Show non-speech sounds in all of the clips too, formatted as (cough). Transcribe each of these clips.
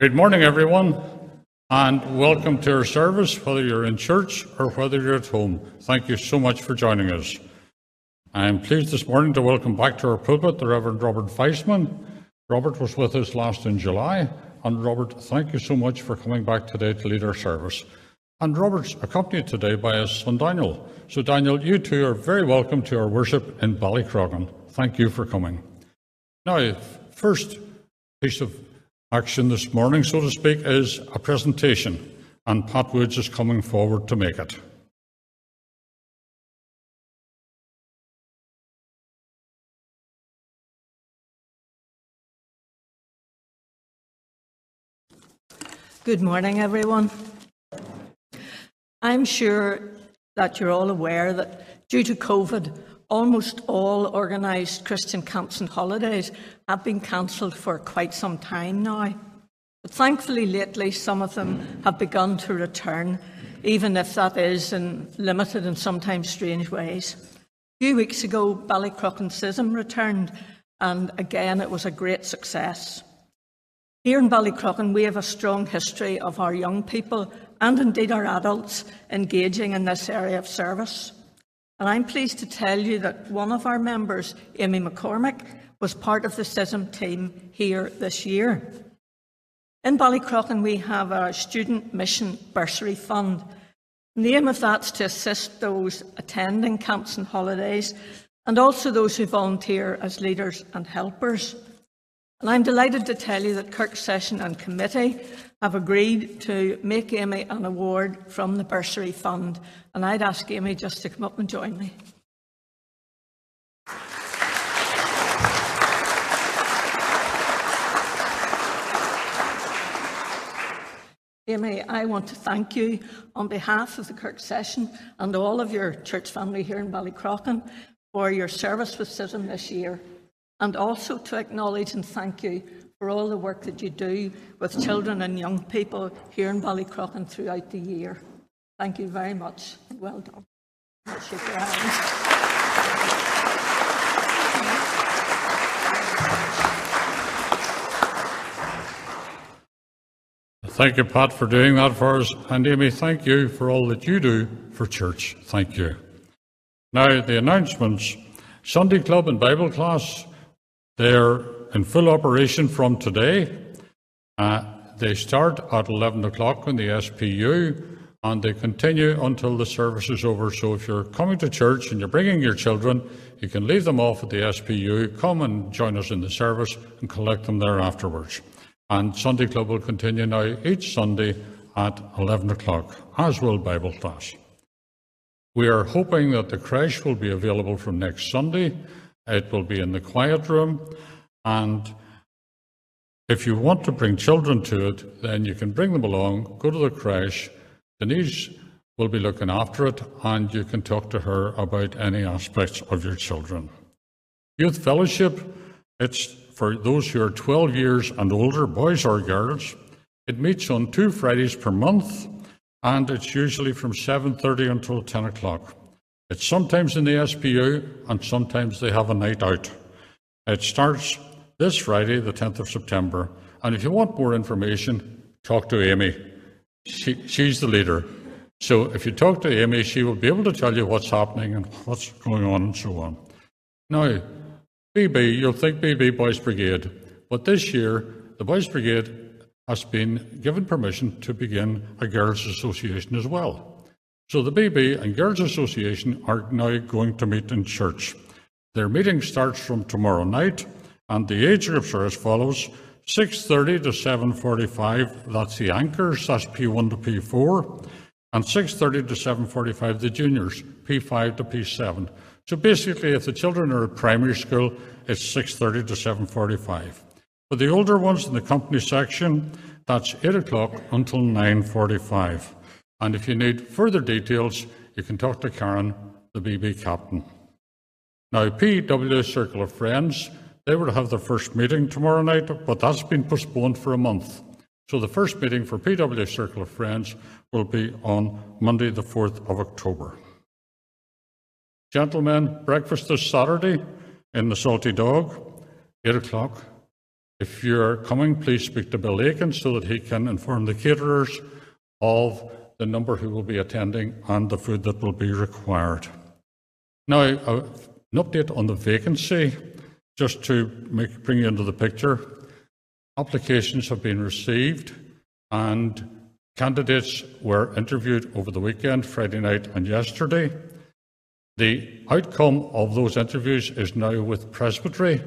Good morning, everyone, and welcome to our service, whether you're in church or whether you're at home. Thank you so much for joining us. I am pleased this morning to welcome back to our pulpit the Reverend Robert Feisman. Robert was with us last in July, and Robert, thank you so much for coming back today to lead our service. And Robert's accompanied today by his son Daniel. So, Daniel, you two are very welcome to our worship in Ballycrochan. Thank you for coming. Now, first piece of action this morning, so to speak, is a presentation, and Pat Woods is coming forward to make it. Good morning, everyone. I'm sure that you're all aware that due to COVID, almost all organised Christian camps and holidays have been cancelled for quite some time now. But thankfully, lately, some of them have begun to return, even if that is in limited and sometimes strange ways. A few weeks ago, Ballycrochan Schism returned, and again, it was a great success. Here in Ballycrochan, we have a strong history of our young people and indeed our adults engaging in this area of service. And I'm pleased to tell you that one of our members, Amy McCormick, was part of the Schism team here this year. In Ballycrochan, we have our Student Mission Bursary Fund. The aim of that's to assist those attending camps and holidays and also those who volunteer as leaders and helpers. And I'm delighted to tell you that Kirk Session and Committee have agreed to make Amy an award from the Bursary Fund. And I'd ask Amy just to come up and join me. Amy, I want to thank you on behalf of the Kirk Session and all of your church family here in Ballycrochan for your service with Schism this year and also to acknowledge and thank you for all the work that you do with children and young people here in Ballycrochan throughout the year. Thank you very much and well done. Thank you, Pat, for doing that for us. And Amy, thank you for all that you do for church. Thank you. Now, the announcements Sunday Club and Bible class they're in full operation from today. Uh, they start at 11 o'clock in the SPU and they continue until the service is over. So if you're coming to church and you're bringing your children, you can leave them off at the SPU, come and join us in the service and collect them there afterwards. And Sunday Club will continue now each Sunday at 11 o'clock, as will Bible class. We are hoping that the creche will be available from next Sunday. It will be in the quiet room. And if you want to bring children to it, then you can bring them along, go to the creche. Denise will be looking after it, and you can talk to her about any aspects of your children. Youth Fellowship, it's for those who are 12 years and older, boys or girls. It meets on two Fridays per month, and it's usually from 7.30 until 10 o'clock. It's sometimes in the SPU and sometimes they have a night out. It starts this Friday, the 10th of September. And if you want more information, talk to Amy. She, she's the leader. So if you talk to Amy, she will be able to tell you what's happening and what's going on and so on. Now, BB, you'll think BB Boys Brigade, but this year the Boys Brigade has been given permission to begin a girls' association as well. So the BB and Girls Association are now going to meet in church. Their meeting starts from tomorrow night, and the age groups are as follows: 6:30 to 7:45. That's the anchors. That's P1 to P4, and 6:30 to 7:45 the juniors, P5 to P7. So basically, if the children are at primary school, it's 6:30 to 7:45. For the older ones in the company section, that's 8 o'clock until 9:45. And if you need further details, you can talk to Karen, the BB captain. Now, PW Circle of Friends, they were to have their first meeting tomorrow night, but that's been postponed for a month. So the first meeting for PW Circle of Friends will be on Monday, the 4th of October. Gentlemen, breakfast this Saturday in the Salty Dog, 8 o'clock. If you're coming, please speak to Bill Aiken so that he can inform the caterers of the number who will be attending and the food that will be required. Now, an update on the vacancy, just to make, bring you into the picture. Applications have been received and candidates were interviewed over the weekend, Friday night, and yesterday. The outcome of those interviews is now with Presbytery,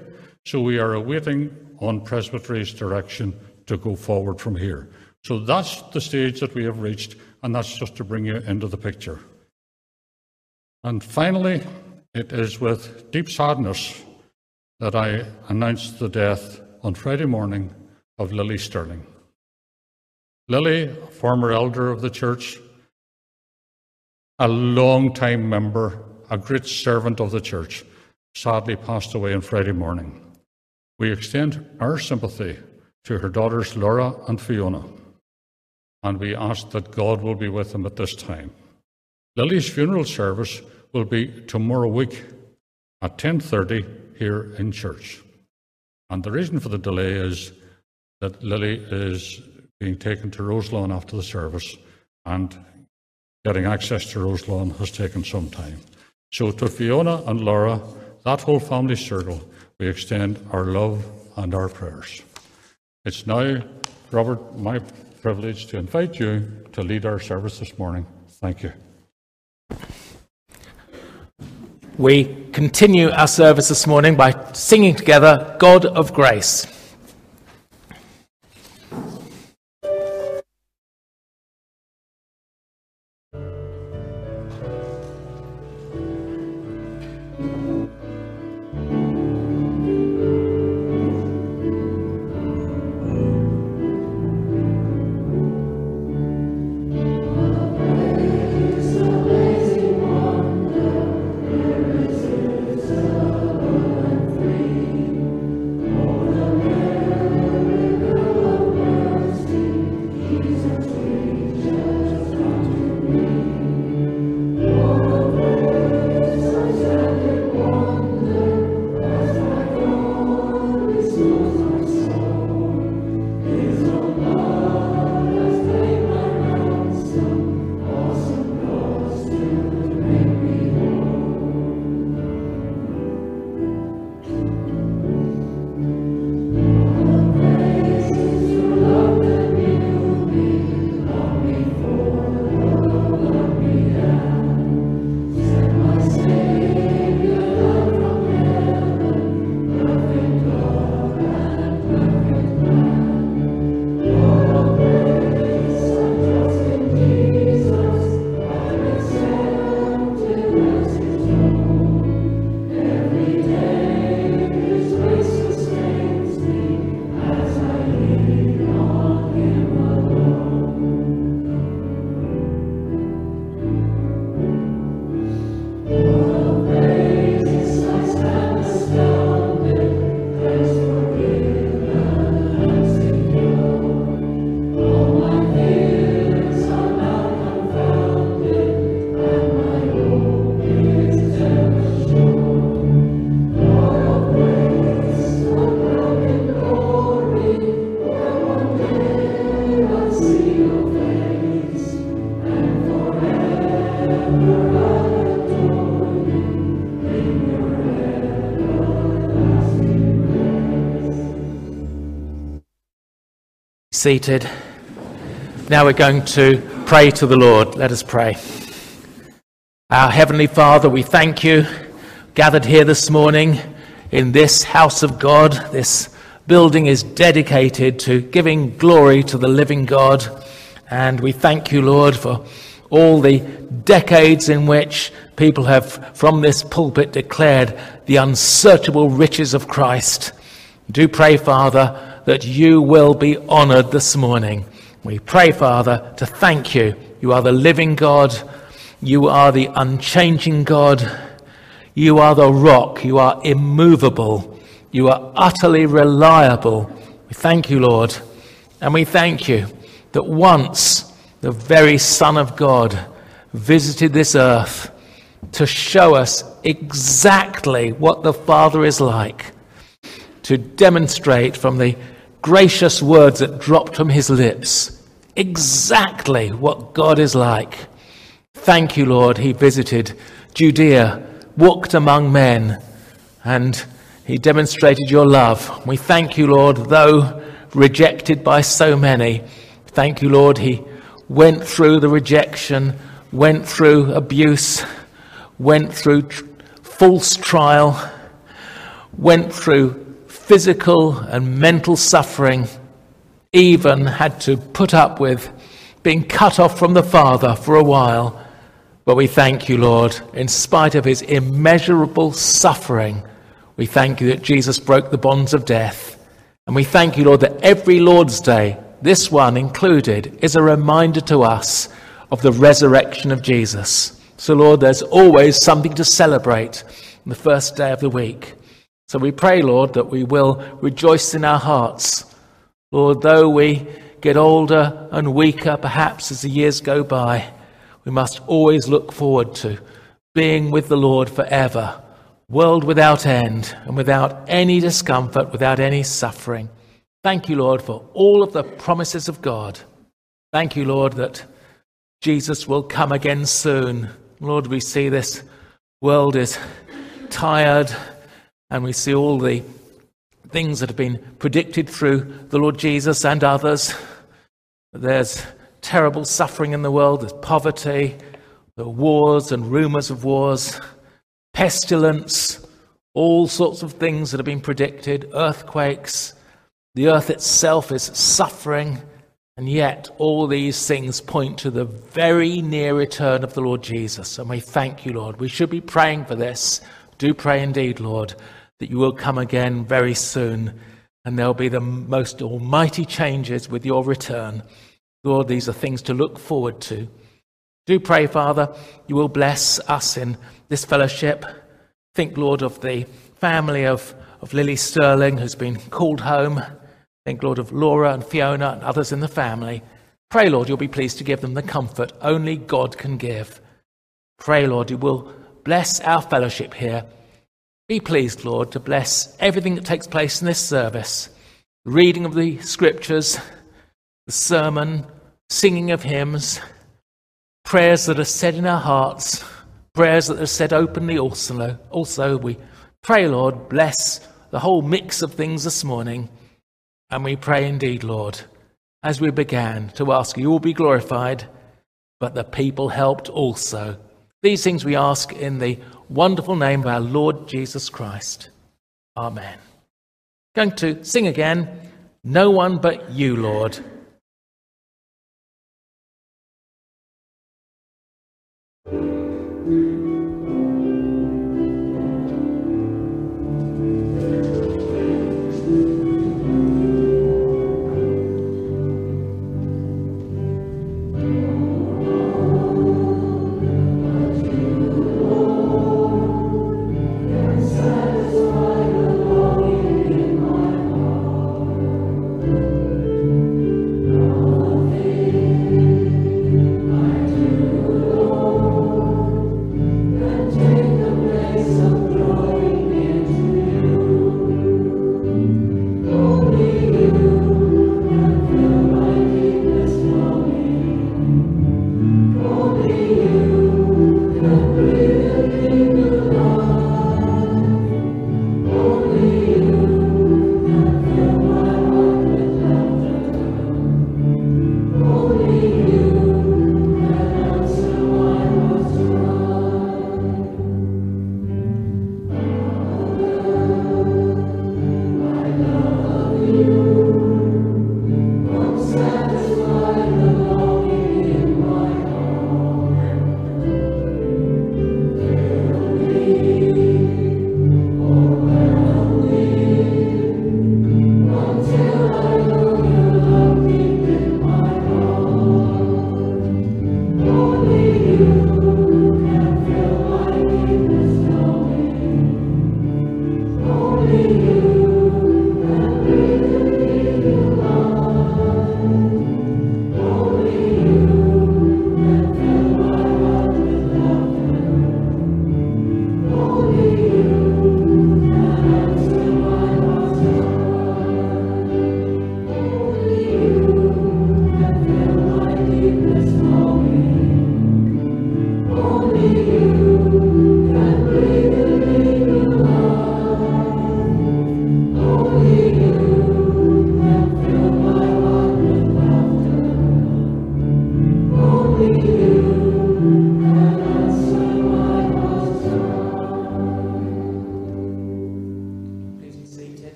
so we are awaiting on Presbytery's direction to go forward from here. So that's the stage that we have reached, and that's just to bring you into the picture. And finally, it is with deep sadness that I announce the death on Friday morning of Lily Sterling. Lily, a former elder of the church, a long-time member, a great servant of the church, sadly passed away on Friday morning. We extend our sympathy to her daughters Laura and Fiona, and we ask that God will be with them at this time. Lily's funeral service will be tomorrow week at 10:30 here in church. And the reason for the delay is that Lily is being taken to Roselawn after the service, and getting access to Roselawn has taken some time. So, to Fiona and Laura, that whole family circle, we extend our love and our prayers. It's now, Robert, my privilege to invite you to lead our service this morning. Thank you. We continue our service this morning by singing together God of Grace. Seated. Now we're going to pray to the Lord. Let us pray. Our Heavenly Father, we thank you, gathered here this morning in this house of God. This building is dedicated to giving glory to the living God. And we thank you, Lord, for all the decades in which people have, from this pulpit, declared the unsearchable riches of Christ. Do pray, Father, that you will be honored this morning. We pray, Father, to thank you. You are the living God. You are the unchanging God. You are the rock. You are immovable. You are utterly reliable. We thank you, Lord. And we thank you that once the very Son of God visited this earth to show us exactly what the Father is like to demonstrate from the gracious words that dropped from his lips exactly what God is like. Thank you, Lord. He visited Judea, walked among men, and he demonstrated your love. We thank you, Lord, though rejected by so many. Thank you, Lord. He went through the rejection, went through abuse, went through tr- false trial, went through physical and mental suffering, even had to put up with being cut off from the Father for a while. But we thank you, Lord, in spite of his immeasurable suffering, we thank you that Jesus broke the bonds of death. And we thank you, Lord, that every Lord's Day, this one included, is a reminder to us of the resurrection of Jesus. So, Lord, there's always something to celebrate on the first day of the week. So we pray, Lord, that we will rejoice in our hearts. Lord, though we get older and weaker, perhaps as the years go by, we must always look forward to being with the Lord forever, world without end, and without any discomfort, without any suffering. Thank you, Lord, for all of the promises of God. Thank you, Lord, that Jesus will come again soon. Lord, we see this world is tired and we see all the things that have been predicted through the Lord Jesus and others. There's terrible suffering in the world, there's poverty, there are wars and rumors of wars, pestilence, all sorts of things that have been predicted, earthquakes. The earth itself is suffering, and yet all these things point to the very near return of the Lord Jesus. And we thank you, Lord. We should be praying for this. Do pray indeed, Lord that you will come again very soon and there'll be the most almighty changes with your return. Lord, these are things to look forward to. Do pray, Father, you will bless us in this fellowship. Think, Lord, of the family of, of Lily Sterling who's been called home. Think, Lord, of Laura and Fiona and others in the family. Pray, Lord, you'll be pleased to give them the comfort only God can give. Pray, Lord, you will bless our fellowship here be pleased, Lord, to bless everything that takes place in this service reading of the scriptures, the sermon, singing of hymns, prayers that are said in our hearts, prayers that are said openly also. Also, we pray, Lord, bless the whole mix of things this morning. And we pray indeed, Lord, as we began, to ask you will be glorified, but the people helped also. These things we ask in the wonderful name of our Lord Jesus Christ. Amen. Going to sing again, No One But You, Lord.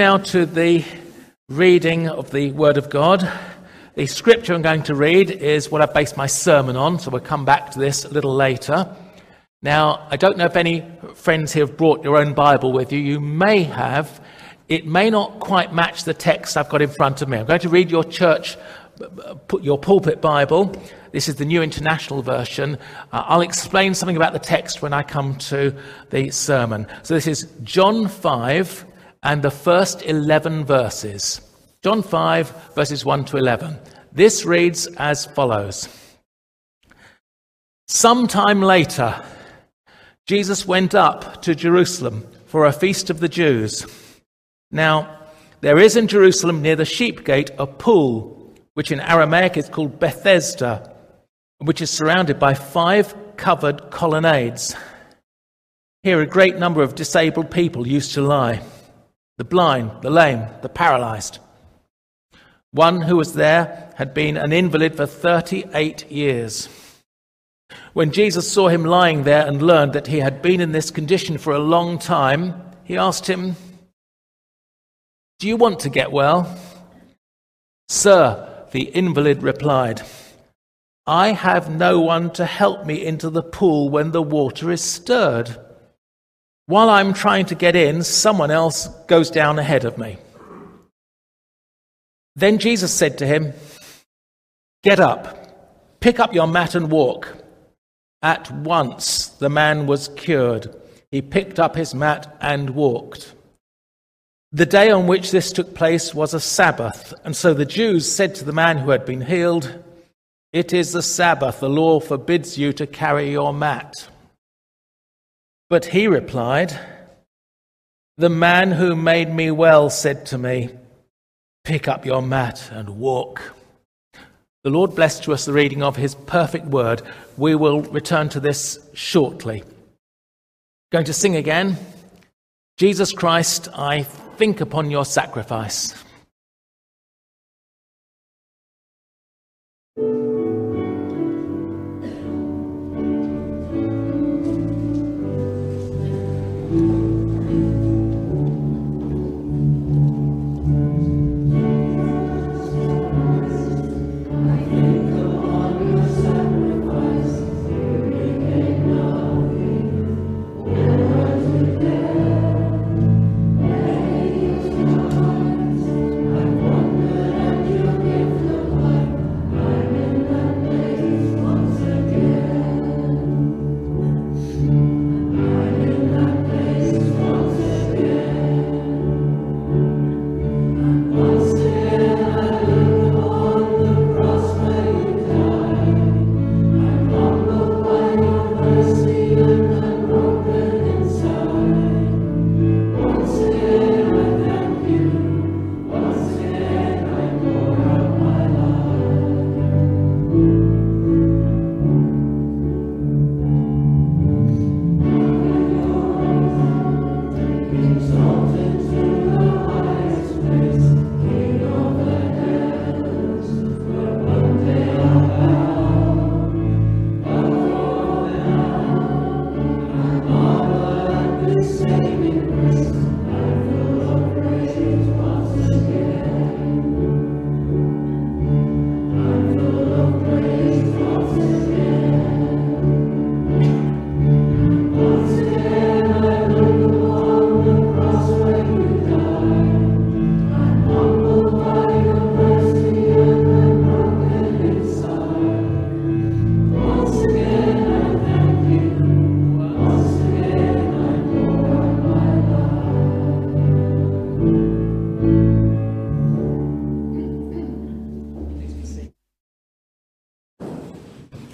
Now to the reading of the Word of God. The scripture I'm going to read is what I based my sermon on, so we'll come back to this a little later. Now, I don't know if any friends here have brought your own Bible with you. You may have. It may not quite match the text I've got in front of me. I'm going to read your church, your pulpit Bible. This is the New International Version. Uh, I'll explain something about the text when I come to the sermon. So this is John 5 and the first 11 verses. John 5, verses 1 to 11. This reads as follows Sometime later, Jesus went up to Jerusalem for a feast of the Jews. Now, there is in Jerusalem near the sheep gate a pool, which in Aramaic is called Bethesda, which is surrounded by five covered colonnades. Here, a great number of disabled people used to lie the blind, the lame, the paralyzed. One who was there had been an invalid for 38 years. When Jesus saw him lying there and learned that he had been in this condition for a long time, he asked him, Do you want to get well? Sir, the invalid replied, I have no one to help me into the pool when the water is stirred. While I'm trying to get in, someone else goes down ahead of me. Then Jesus said to him, Get up, pick up your mat and walk. At once the man was cured. He picked up his mat and walked. The day on which this took place was a Sabbath, and so the Jews said to the man who had been healed, It is the Sabbath, the law forbids you to carry your mat. But he replied, The man who made me well said to me, Pick up your mat and walk. The Lord bless to us the reading of his perfect word. We will return to this shortly. Going to sing again. Jesus Christ, I think upon your sacrifice.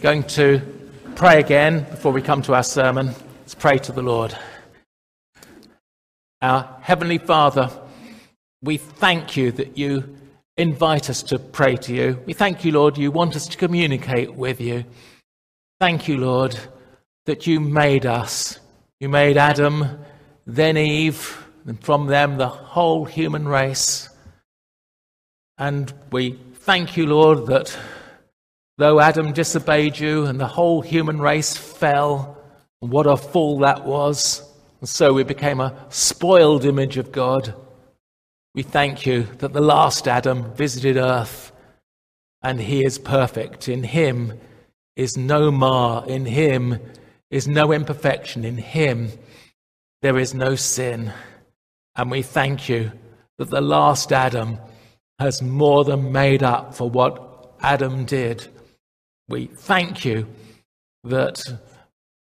Going to pray again before we come to our sermon. Let's pray to the Lord. Our Heavenly Father, we thank you that you invite us to pray to you. We thank you, Lord, you want us to communicate with you. Thank you, Lord, that you made us. You made Adam, then Eve, and from them the whole human race. And we thank you, Lord, that Though Adam disobeyed you and the whole human race fell, what a fall that was, and so we became a spoiled image of God. We thank you that the last Adam visited earth and he is perfect. In him is no mar, in him is no imperfection, in him there is no sin. And we thank you that the last Adam has more than made up for what Adam did. We thank you that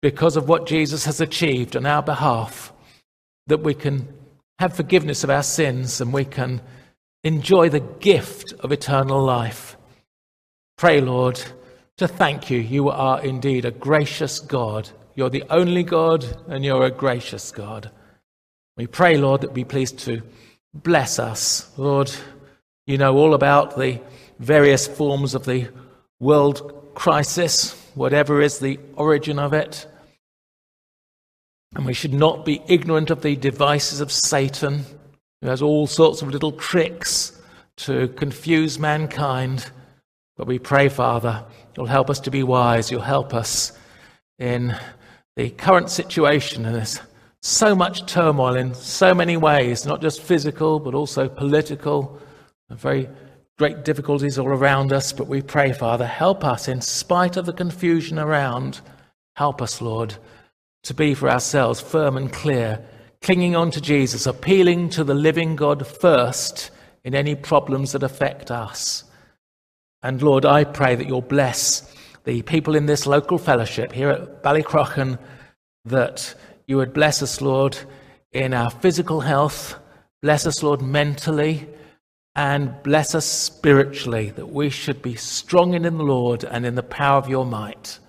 because of what Jesus has achieved on our behalf, that we can have forgiveness of our sins and we can enjoy the gift of eternal life. Pray, Lord, to thank you. You are indeed a gracious God. You're the only God and you're a gracious God. We pray, Lord, that be pleased to bless us. Lord, you know all about the various forms of the world crisis, whatever is the origin of it. And we should not be ignorant of the devices of Satan, who has all sorts of little tricks to confuse mankind. But we pray, Father, you'll help us to be wise. You'll help us in the current situation. And there's so much turmoil in so many ways, not just physical, but also political, very great difficulties all around us. But we pray, Father, help us in spite of the confusion around. Help us, Lord to be for ourselves firm and clear, clinging on to Jesus, appealing to the living God first in any problems that affect us. And Lord, I pray that you'll bless the people in this local fellowship here at Ballycrochan, that you would bless us, Lord, in our physical health, bless us, Lord, mentally, and bless us spiritually, that we should be strong in the Lord and in the power of your might.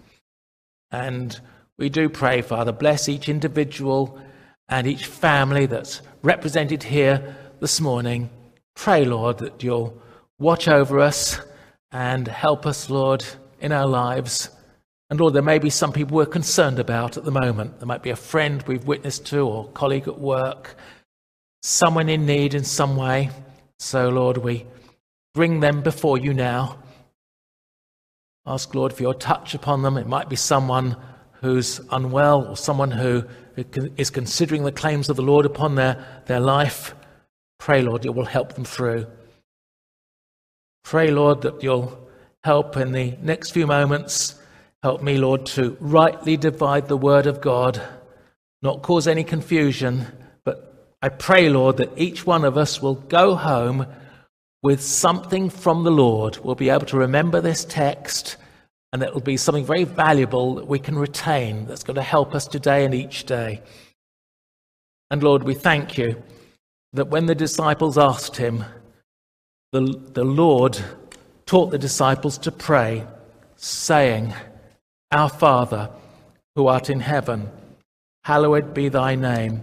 And we do pray, Father, bless each individual and each family that's represented here this morning. Pray, Lord, that you'll watch over us and help us, Lord, in our lives. And Lord, there may be some people we're concerned about at the moment. There might be a friend we've witnessed to or colleague at work, someone in need in some way. So, Lord, we bring them before you now. Ask, Lord, for your touch upon them. It might be someone who's unwell or someone who is considering the claims of the Lord upon their, their life, pray, Lord, you will help them through. Pray, Lord, that you'll help in the next few moments. Help me, Lord, to rightly divide the word of God, not cause any confusion, I pray, Lord, that each one of us will go home with something from the Lord. We'll be able to remember this text and it will be something very valuable that we can retain that's going to help us today and each day. And Lord, we thank you that when the disciples asked him, the, the Lord taught the disciples to pray, saying, Our Father, who art in heaven, hallowed be thy name,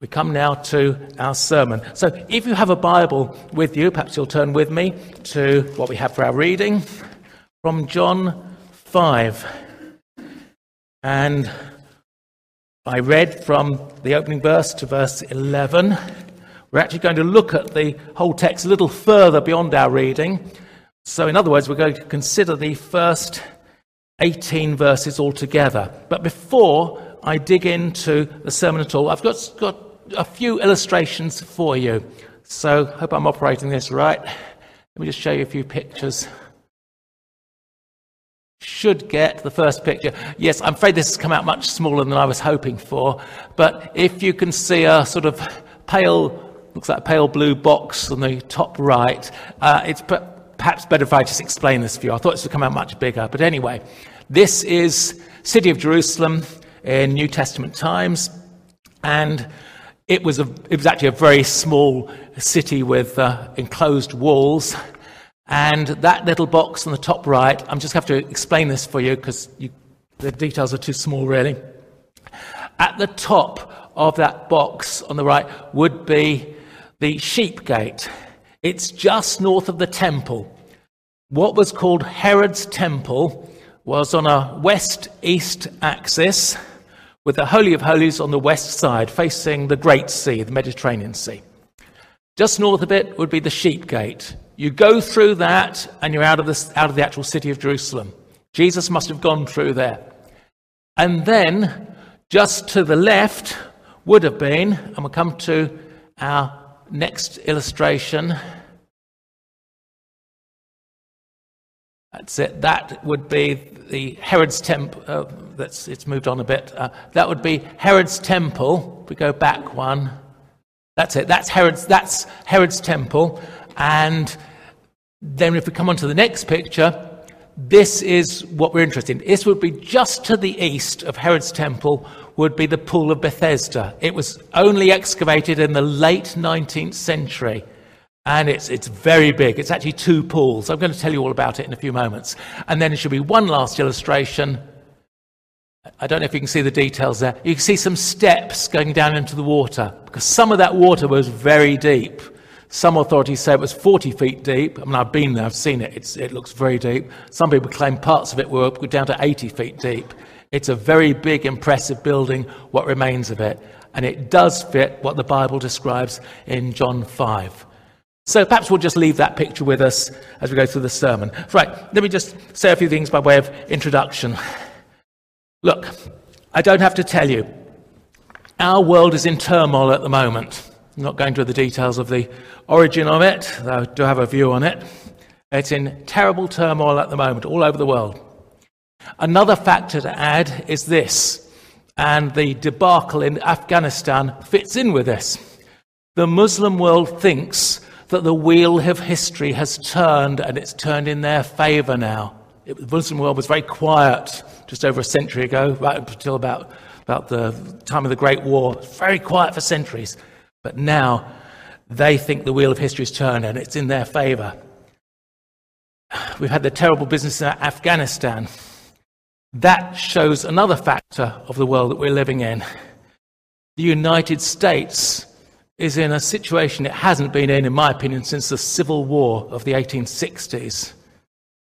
We come now to our sermon. So, if you have a Bible with you, perhaps you'll turn with me to what we have for our reading from John 5. And I read from the opening verse to verse 11. We're actually going to look at the whole text a little further beyond our reading. So, in other words, we're going to consider the first 18 verses altogether. But before I dig into the sermon at all, I've got, got a few illustrations for you. So, hope I'm operating this right. Let me just show you a few pictures should get the first picture. Yes, I'm afraid this has come out much smaller than I was hoping for, but if you can see a sort of pale, looks like a pale blue box on the top right, uh, it's perhaps better if I just explain this for you. I thought this would come out much bigger, but anyway, this is city of Jerusalem in New Testament times, and it was, a, it was actually a very small city with uh, enclosed walls. And that little box on the top right, I'm just going have to explain this for you because the details are too small, really. At the top of that box on the right would be the sheep gate. It's just north of the temple. What was called Herod's Temple was on a west east axis with the Holy of Holies on the west side, facing the Great Sea, the Mediterranean Sea. Just north of it would be the Sheep Gate. You go through that and you're out of, the, out of the actual city of Jerusalem. Jesus must have gone through there. And then, just to the left, would have been, and we'll come to our next illustration. That's it. That would be the Herod's temple. Uh, that's it's moved on a bit. Uh, that would be Herod's temple. We go back one. That's it. That's Herod's. That's Herod's temple. And then, if we come on to the next picture, this is what we're interested in. This would be just to the east of Herod's temple, would be the Pool of Bethesda. It was only excavated in the late 19th century. And it's, it's very big. It's actually two pools. I'm going to tell you all about it in a few moments. And then it should be one last illustration. I don't know if you can see the details there. You can see some steps going down into the water because some of that water was very deep. Some authorities say it was 40 feet deep. I mean, I've been there, I've seen it. It's, it looks very deep. Some people claim parts of it were down to 80 feet deep. It's a very big, impressive building, what remains of it. And it does fit what the Bible describes in John 5. So perhaps we'll just leave that picture with us as we go through the sermon. Right, let me just say a few things by way of introduction. Look, I don't have to tell you, our world is in turmoil at the moment. I'm not going into the details of the origin of it, though I do have a view on it. It's in terrible turmoil at the moment, all over the world. Another factor to add is this, and the debacle in Afghanistan fits in with this. The Muslim world thinks that the wheel of history has turned and it's turned in their favor now. It, the Muslim world was very quiet just over a century ago, right up until about, about the time of the Great War. Very quiet for centuries. But now they think the wheel of history has turned and it's in their favor. We've had the terrible business in Afghanistan. That shows another factor of the world that we're living in. The United States is in a situation it hasn't been in, in my opinion, since the Civil War of the 1860s.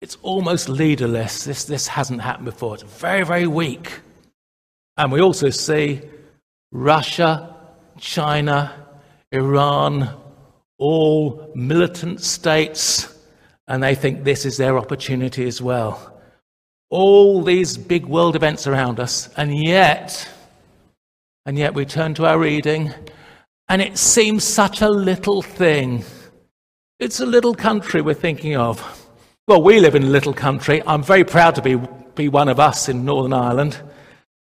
It's almost leaderless. This, this hasn't happened before. It's very, very weak. And we also see Russia, China, Iran, all militant states, and they think this is their opportunity as well all these big world events around us, and yet, and yet we turn to our reading, and it seems such a little thing. It's a little country we're thinking of. Well, we live in a little country. I'm very proud to be, be one of us in Northern Ireland.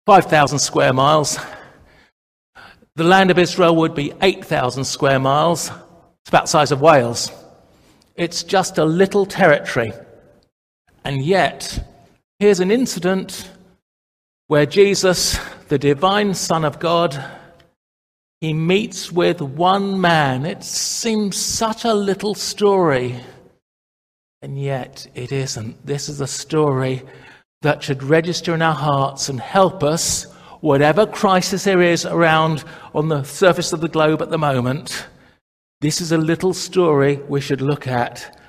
5,000 square miles. The land of Israel would be 8,000 square miles. It's about the size of Wales. It's just a little territory. And yet, Here's an incident where Jesus, the divine Son of God, he meets with one man. It seems such a little story, and yet it isn't. This is a story that should register in our hearts and help us, whatever crisis there is around on the surface of the globe at the moment. This is a little story we should look at,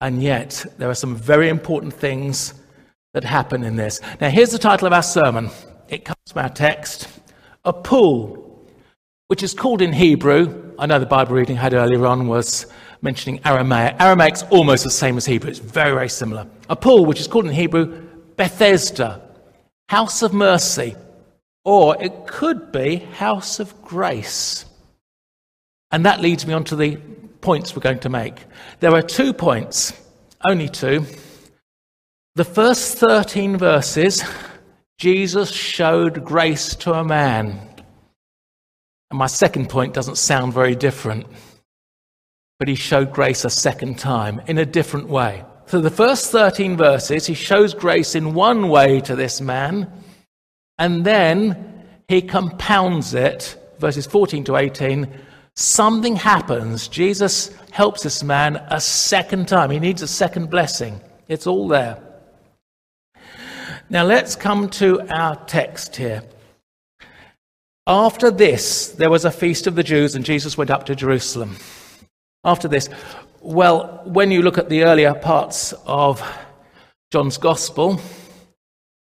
and yet there are some very important things that happen in this. Now, here's the title of our sermon. It comes from our text A Pool, which is called in Hebrew. I know the Bible reading I had earlier on was mentioning Aramaic. Aramaic's almost the same as Hebrew, it's very, very similar. A pool, which is called in Hebrew Bethesda, house of mercy, or it could be house of grace. And that leads me on to the points we're going to make. There are two points, only two. The first 13 verses, Jesus showed grace to a man. And my second point doesn't sound very different, but he showed grace a second time in a different way. So the first 13 verses, he shows grace in one way to this man, and then he compounds it, verses 14 to 18. Something happens. Jesus helps this man a second time. He needs a second blessing. It's all there. Now let's come to our text here. After this, there was a feast of the Jews, and Jesus went up to Jerusalem. After this, Well, when you look at the earlier parts of John's Gospel,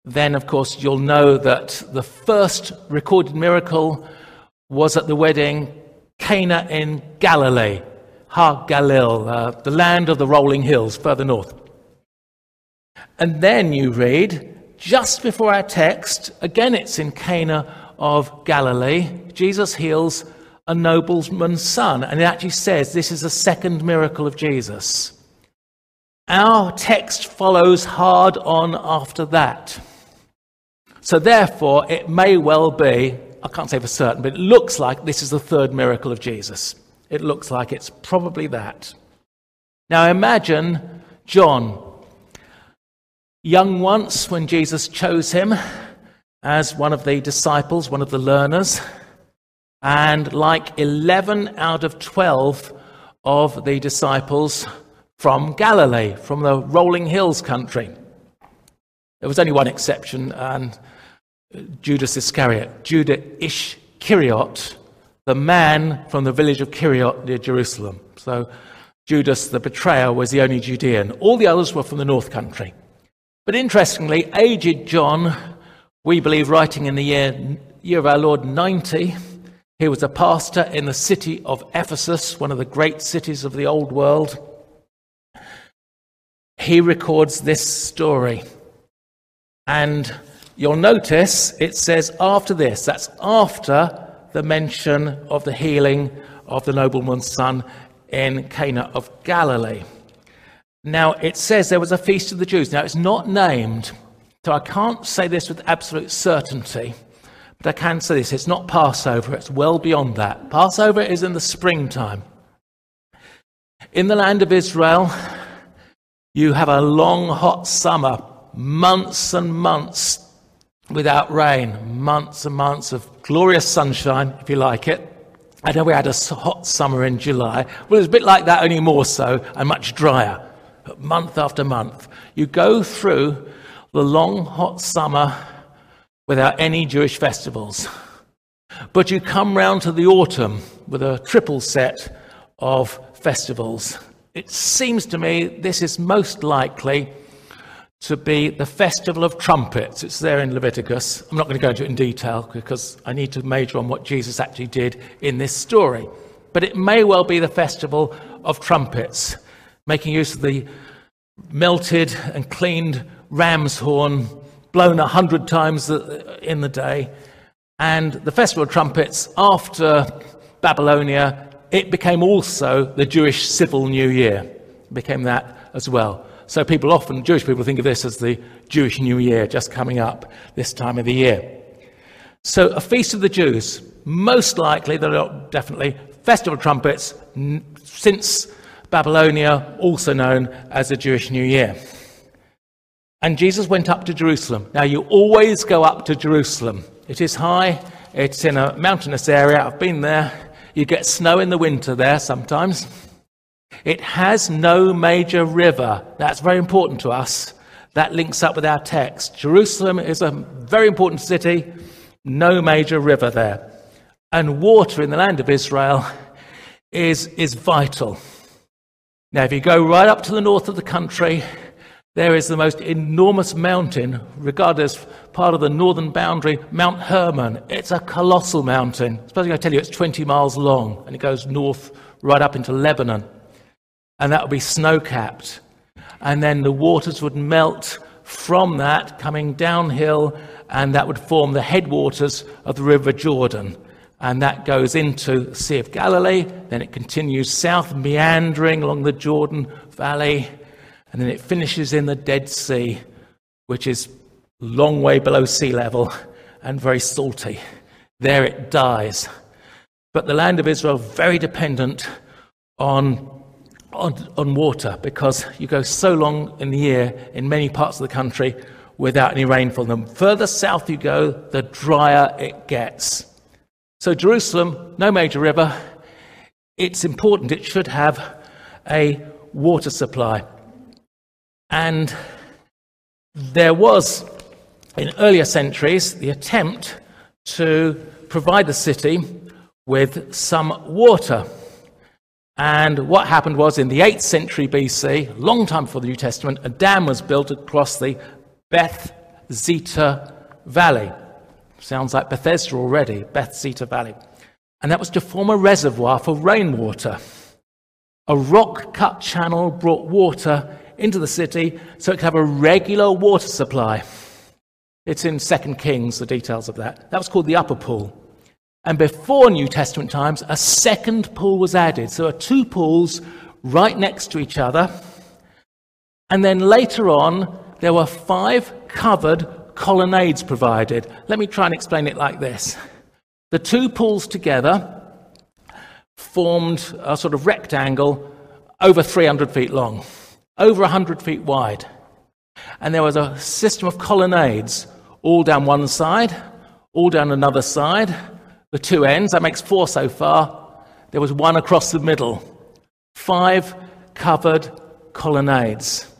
then of course you'll know that the first recorded miracle was at the wedding Cana in Galilee, Har Galil, uh, the land of the rolling hills further north. And then you read, just before our text, again it's in Cana of Galilee, Jesus heals a nobleman's son. And it actually says this is a second miracle of Jesus. Our text follows hard on after that. So, therefore, it may well be, I can't say for certain, but it looks like this is the third miracle of Jesus. It looks like it's probably that. Now, imagine John, young once when Jesus chose him as one of the disciples, one of the learners, and like 11 out of 12 of the disciples from Galilee, from the rolling hills country. There was only one exception, and Judas Iscariot, Judah Ishkariot, the man from the village of Kiriot near Jerusalem. So Judas, the betrayer, was the only Judean. All the others were from the north country. But interestingly, aged John, we believe writing in the year, year of our Lord 90, he was a pastor in the city of Ephesus, one of the great cities of the old world. He records this story. And you'll notice it says after this, that's after the mention of the healing of the nobleman's son in Cana of Galilee. Now, it says there was a feast of the Jews. Now, it's not named, so I can't say this with absolute certainty. But I can say this it's not Passover, it's well beyond that. Passover is in the springtime. In the land of Israel, you have a long, hot summer, months and months without rain, months and months of glorious sunshine, if you like it. I know we had a hot summer in July. Well, it was a bit like that, only more so, and much drier. But month after month, you go through the long, hot summer without any Jewish festivals. But you come round to the autumn with a triple set of festivals. It seems to me this is most likely to be the festival of trumpets. It's there in Leviticus. I'm not going to go into it in detail because I need to major on what Jesus actually did in this story. But it may well be the festival of trumpets, making use of the melted and cleaned ram's horn blown a hundred times in the day. And the Festival of Trumpets, after Babylonia, it became also the Jewish civil new year. It became that as well. So people often, Jewish people think of this as the Jewish New Year just coming up this time of the year. So a feast of the Jews, most likely, they're definitely, Festival of Trumpets, since Babylonia, also known as the Jewish New Year. And Jesus went up to Jerusalem. Now, you always go up to Jerusalem. It is high, it's in a mountainous area. I've been there. You get snow in the winter there sometimes. It has no major river. That's very important to us. That links up with our text. Jerusalem is a very important city, no major river there. And water in the land of Israel is, is vital. Now, if you go right up to the north of the country, there is the most enormous mountain, regarded as part of the northern boundary, Mount Hermon. It's a colossal mountain. Supposing I tell you it's 20 miles long and it goes north right up into Lebanon. And that would be snow capped. And then the waters would melt from that, coming downhill, and that would form the headwaters of the River Jordan. And that goes into the Sea of Galilee. Then it continues south, meandering along the Jordan Valley and then it finishes in the Dead Sea, which is long way below sea level and very salty. There it dies. But the land of Israel is very dependent on, on, on water because you go so long in the year in many parts of the country without any rainfall. The further south you go, the drier it gets. So, Jerusalem, no major river. It's important, it should have a water supply. And there was, in earlier centuries, the attempt to provide the city with some water. And what happened was in the 8th century BC, long time before the New Testament, a dam was built across the Beth Zita Valley. Sounds like Bethesda already, Beth Zita Valley. And that was to form a reservoir for rainwater. A rock cut channel brought water into the city so it could have a regular water supply. It's in 2 Kings, the details of that. That was called the Upper Pool. And before New Testament times, a second pool was added. So there are two pools right next to each other. And then later on, there were five covered colonnades provided. Let me try and explain it like this. The two pools together formed a sort of rectangle over 300 feet long, over 100 feet wide. And there was a system of colonnades all down one side, all down another side, the two ends. That makes four so far. There was one across the middle. Five covered colonnades.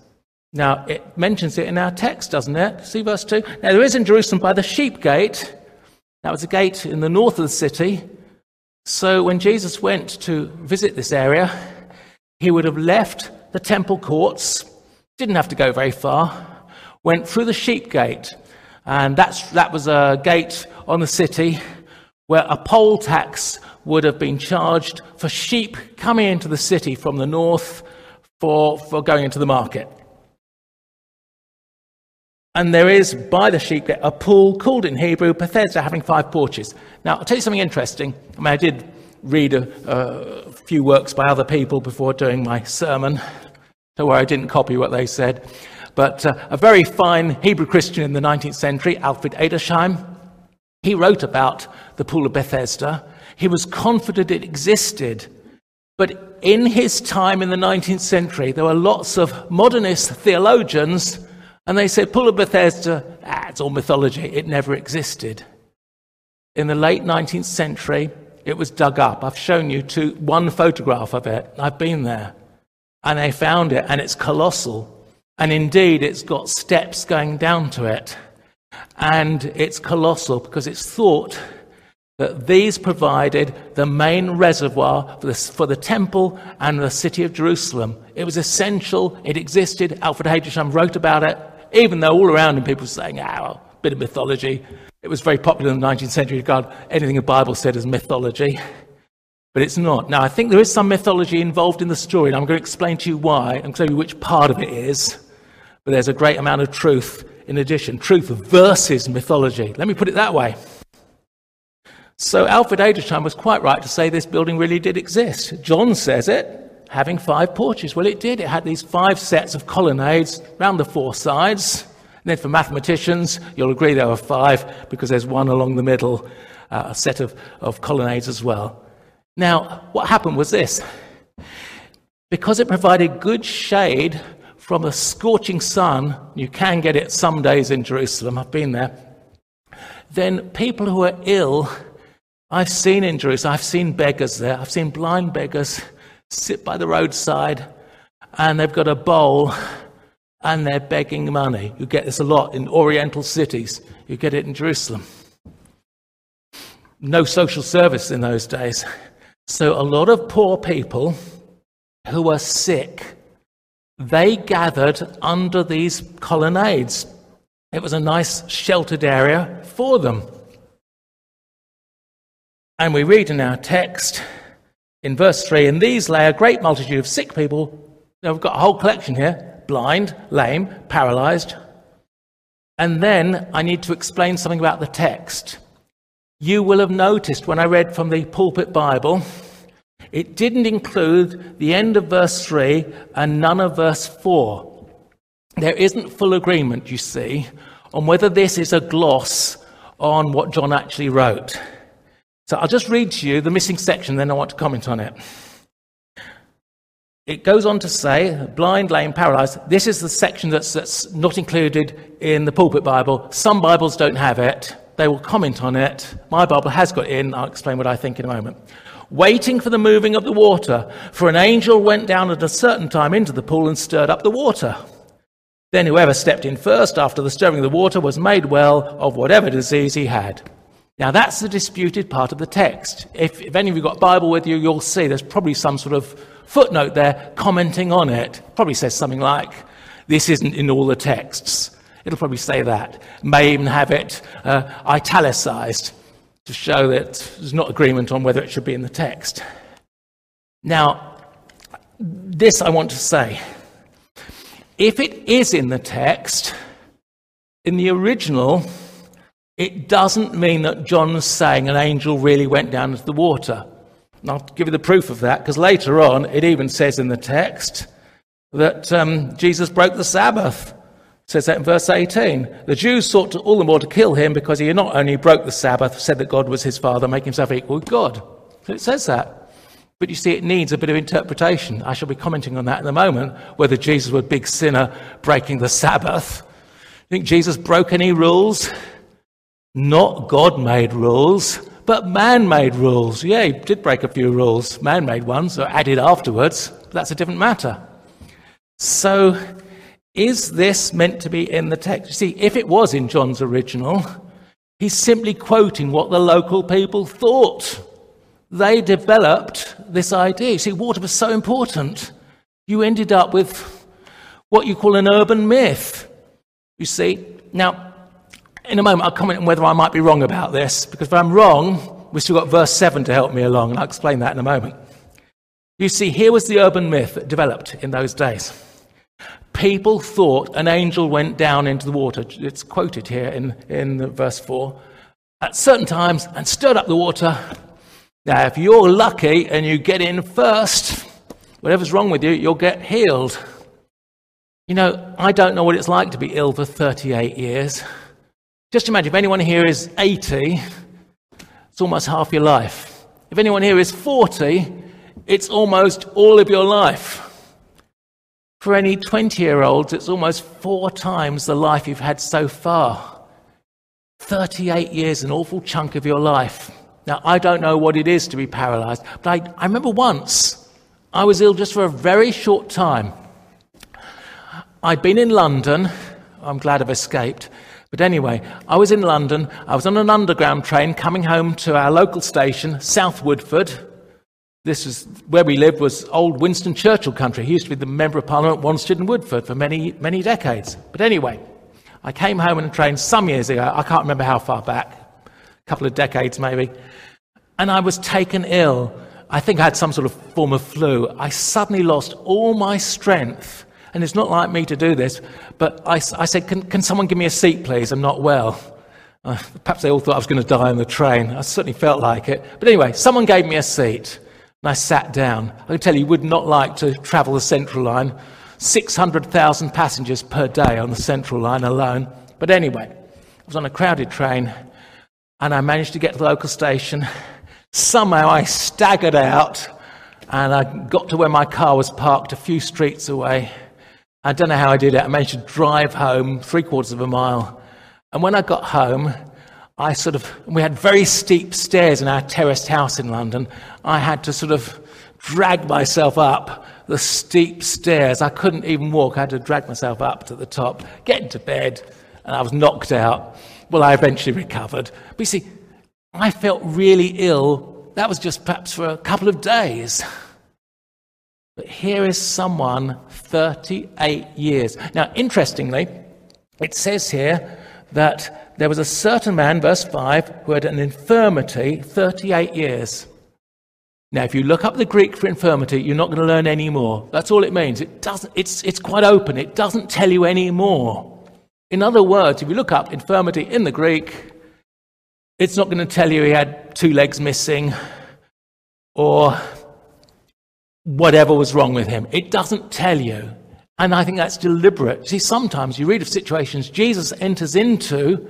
Now, it mentions it in our text, doesn't it? See verse 2? Now, there is in Jerusalem by the sheep gate. That was a gate in the north of the city. So, when Jesus went to visit this area, he would have left the temple courts, didn't have to go very far, went through the sheep gate. And that's, that was a gate on the city where a poll tax would have been charged for sheep coming into the city from the north for, for going into the market. And there is, by the sheep gate, a pool called in Hebrew Bethesda, having five porches. Now, I'll tell you something interesting. I mean, I did read a, a few works by other people before doing my sermon, so where I didn't copy what they said. But uh, a very fine Hebrew Christian in the 19th century, Alfred Edersheim, he wrote about the Pool of Bethesda. He was confident it existed. But in his time in the 19th century, there were lots of modernist theologians and they said, Pool of Bethesda, ah, it's all mythology. It never existed. In the late 19th century, it was dug up. I've shown you two, one photograph of it. I've been there. And they found it, and it's colossal. And indeed, it's got steps going down to it. And it's colossal because it's thought that these provided the main reservoir for the, for the, temple and the city of Jerusalem. It was essential, it existed. Alfred Edersheim wrote about it even though all around him people were saying, ah, well, a bit of mythology. It was very popular in the 19th century to regard anything the Bible said as mythology. But it's not. Now, I think there is some mythology involved in the story, and I'm going to explain to you why and tell you which part of it is. But there's a great amount of truth in addition truth versus mythology. Let me put it that way. So, Alfred Edersheim was quite right to say this building really did exist. John says it, having five porches. Well, it did. It had these five sets of colonnades round the four sides. And then for mathematicians, you'll agree there were five because there's one along the middle, uh, a set of, of colonnades as well. Now, what happened was this because it provided good shade from the scorching sun, you can get it some days in Jerusalem, I've been there, then people who are ill, I've seen in Jerusalem, I've seen beggars there, I've seen blind beggars sit by the roadside and they've got a bowl and they're begging money. You get this a lot in Oriental cities, you get it in Jerusalem. No social service in those days. So, a lot of poor people who were sick, they gathered under these colonnades. It was a nice sheltered area for them. And we read in our text in verse 3 In these lay a great multitude of sick people. Now we've got a whole collection here blind, lame, paralyzed. And then I need to explain something about the text. You will have noticed when I read from the pulpit Bible, it didn't include the end of verse 3 and none of verse 4. There isn't full agreement, you see, on whether this is a gloss on what John actually wrote. So I'll just read to you the missing section, then I want to comment on it. It goes on to say, blind, lame, paralyzed. This is the section that's, that's not included in the pulpit Bible. Some Bibles don't have it. They will comment on it. My Bible has got in. I'll explain what I think in a moment. Waiting for the moving of the water, for an angel went down at a certain time into the pool and stirred up the water. Then whoever stepped in first after the stirring of the water was made well of whatever disease he had. Now, that's the disputed part of the text. If, if any of you got a Bible with you, you'll see there's probably some sort of footnote there commenting on it. Probably says something like, This isn't in all the texts. It'll probably say that. May even have it uh, italicized to show that there's not agreement on whether it should be in the text. Now, this I want to say. If it is in the text, in the original, it doesn't mean that John's saying an angel really went down into the water. And I'll give you the proof of that because later on it even says in the text that um, Jesus broke the Sabbath. Says that in verse 18. The Jews sought all the more to kill him because he not only broke the Sabbath, said that God was his father, making himself equal with God. So it says that. But you see, it needs a bit of interpretation. I shall be commenting on that in a moment, whether Jesus was a big sinner breaking the Sabbath. You think Jesus broke any rules? Not God made rules, but man made rules. Yeah, he did break a few rules. Man made ones, or added afterwards. But that's a different matter. So, is this meant to be in the text? You see, if it was in John's original, he's simply quoting what the local people thought. They developed this idea. You see, water was so important. You ended up with what you call an urban myth. You see, now, in a moment, I'll comment on whether I might be wrong about this, because if I'm wrong, we've still got verse 7 to help me along, and I'll explain that in a moment. You see, here was the urban myth that developed in those days. People thought an angel went down into the water. It's quoted here in, in verse 4 at certain times and stirred up the water. Now, if you're lucky and you get in first, whatever's wrong with you, you'll get healed. You know, I don't know what it's like to be ill for 38 years. Just imagine if anyone here is 80, it's almost half your life. If anyone here is 40, it's almost all of your life. For any 20 year olds, it's almost four times the life you've had so far. 38 years, an awful chunk of your life. Now, I don't know what it is to be paralyzed, but I, I remember once I was ill just for a very short time. I'd been in London, I'm glad I've escaped, but anyway, I was in London. I was on an underground train coming home to our local station, South Woodford. This is where we lived was old Winston Churchill country. He used to be the member of Parliament Wanstead and Woodford for many, many decades. But anyway, I came home in a train some years ago. I can't remember how far back, a couple of decades maybe. And I was taken ill. I think I had some sort of form of flu. I suddenly lost all my strength and it's not like me to do this, but I, I said, can, can someone give me a seat, please? I'm not well. Uh, perhaps they all thought I was going to die on the train. I certainly felt like it. But anyway, someone gave me a seat, and I sat down. I can tell you, you would not like to travel the Central Line. 600,000 passengers per day on the Central Line alone. But anyway, I was on a crowded train, and I managed to get to the local station. Somehow I staggered out, and I got to where my car was parked a few streets away. I don't know how I did it. I managed to drive home three quarters of a mile. And when I got home, I sort of, we had very steep stairs in our terraced house in London. I had to sort of drag myself up the steep stairs. I couldn't even walk. I had to drag myself up to the top, get into bed, and I was knocked out. Well, I eventually recovered. But you see, I felt really ill. That was just perhaps for a couple of days. But here is someone 38 years. Now, interestingly, it says here that there was a certain man, verse 5, who had an infirmity 38 years. Now, if you look up the Greek for infirmity, you're not going to learn any more. That's all it means. It doesn't, it's, it's quite open, it doesn't tell you any more. In other words, if you look up infirmity in the Greek, it's not going to tell you he had two legs missing or whatever was wrong with him. It doesn't tell you. And I think that's deliberate. See, sometimes you read of situations Jesus enters into,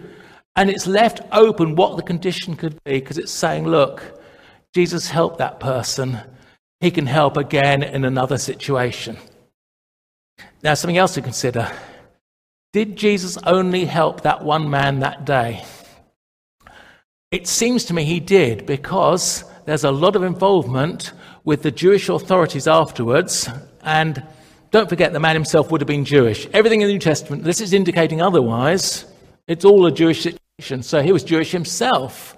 and it's left open what the condition could be because it's saying, look, Jesus helped that person. He can help again in another situation. Now, something else to consider. Did Jesus only help that one man that day? It seems to me he did because there's a lot of involvement with the Jewish authorities afterwards. And don't forget, the man himself would have been Jewish. Everything in the New Testament, this is indicating otherwise. It's all a Jewish situation. So he was Jewish himself.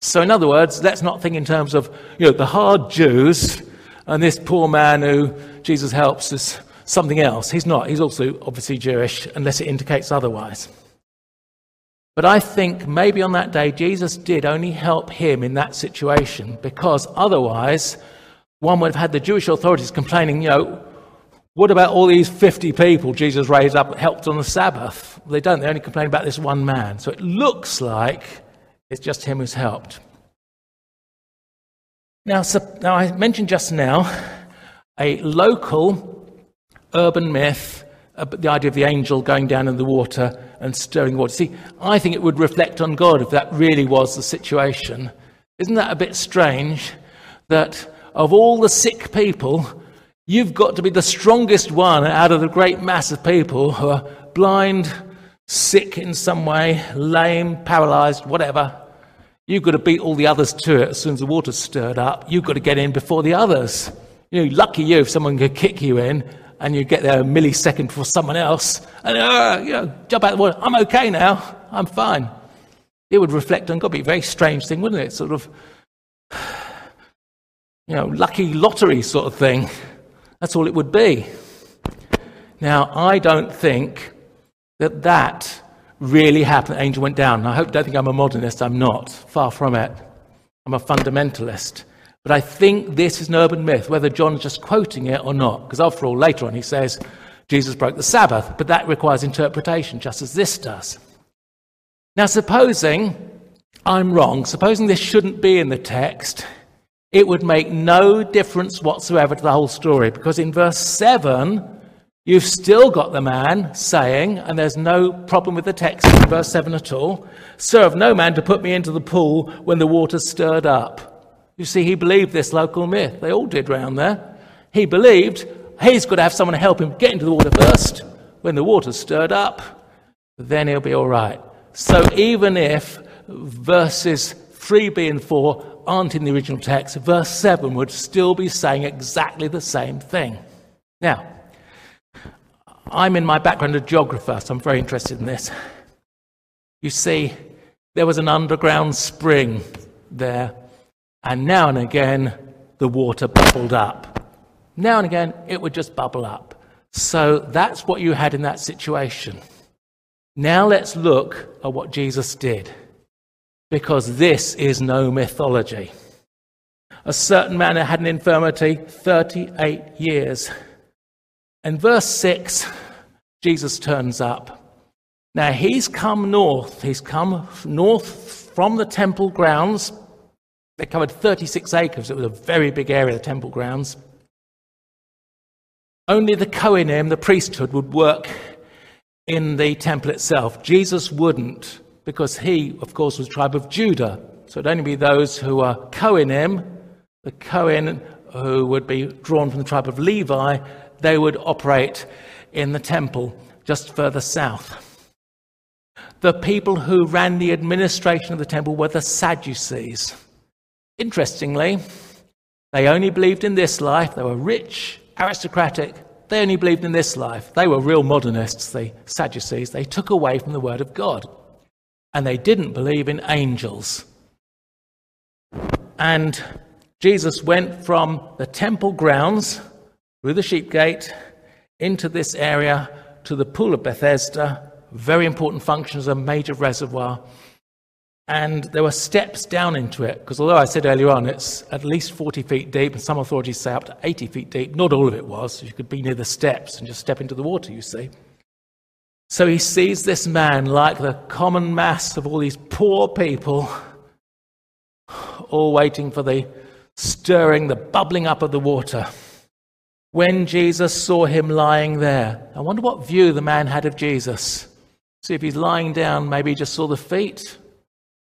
So, in other words, let's not think in terms of you know, the hard Jews and this poor man who Jesus helps is something else. He's not. He's also obviously Jewish, unless it indicates otherwise. But I think maybe on that day, Jesus did only help him in that situation because otherwise, one would have had the Jewish authorities complaining, you know, what about all these 50 people Jesus raised up helped on the Sabbath? They don't. They only complain about this one man. So it looks like it's just him who's helped. Now, so, now I mentioned just now a local urban myth, the idea of the angel going down in the water and stirring water. See, I think it would reflect on God if that really was the situation. Isn't that a bit strange that of all the sick people, you've got to be the strongest one out of the great mass of people who are blind, sick in some way, lame, paralyzed, whatever? You've got to beat all the others to it as soon as the water's stirred up. You've got to get in before the others. You know, lucky you if someone could kick you in and you get there a millisecond before someone else and, uh, you know, jump out of the water. I'm okay now. I'm fine. It would reflect on God. It'd be a very strange thing, wouldn't it? Sort of, (sighs) you know, lucky lottery sort of thing. That's all it would be. Now, I don't think that that really happened. The angel went down. I hope don't think I'm a modernist. I'm not. Far from it. I'm a fundamentalist. But I think this is an urban myth, whether John's just quoting it or not. Because after all, later on he says Jesus broke the Sabbath, but that requires interpretation, just as this does. Now, supposing I'm wrong, supposing this shouldn't be in the text, it would make no difference whatsoever to the whole story, because in verse 7, You've still got the man saying, and there's no problem with the text in verse 7 at all, serve no man to put me into the pool when the water's stirred up. You see, he believed this local myth. They all did round there. He believed he's got to have someone to help him get into the water first. When the water's stirred up, then he'll be all right. So even if verses 3b and 4 aren't in the original text, verse 7 would still be saying exactly the same thing. Now, I'm in my background a geographer, so I'm very interested in this. You see, there was an underground spring there, and now and again the water bubbled up. Now and again it would just bubble up. So that's what you had in that situation. Now let's look at what Jesus did, because this is no mythology. A certain man had an infirmity 38 years. In verse 6, Jesus turns up. Now, he's come north. He's come north from the temple grounds. They covered 36 acres. It was a very big area, the temple grounds. Only the Kohanim, the priesthood, would work in the temple itself. Jesus wouldn't, because he, of course, was tribe of Judah. So it'd only be those who are Kohanim, the Kohen who would be drawn from the tribe of Levi, they would operate in the temple just further south. The people who ran the administration of the temple were the Sadducees. Interestingly, they only believed in this life. They were rich, aristocratic. They only believed in this life. They were real modernists, the Sadducees. They took away from the Word of God. And they didn't believe in angels. And Jesus went from the temple grounds through the sheep gate into this area to the Pool of Bethesda, very important function as a major reservoir. And there were steps down into it, because although I said earlier on it's at least 40 feet deep, and some authorities say up to 80 feet deep, not all of it was. You could be near the steps and just step into the water, you see. So he sees this man like the common mass of all these poor people, all waiting for the stirring, the bubbling up of the water when Jesus saw him lying there. I wonder what view the man had of Jesus. See, if he's lying down, maybe he just saw the feet,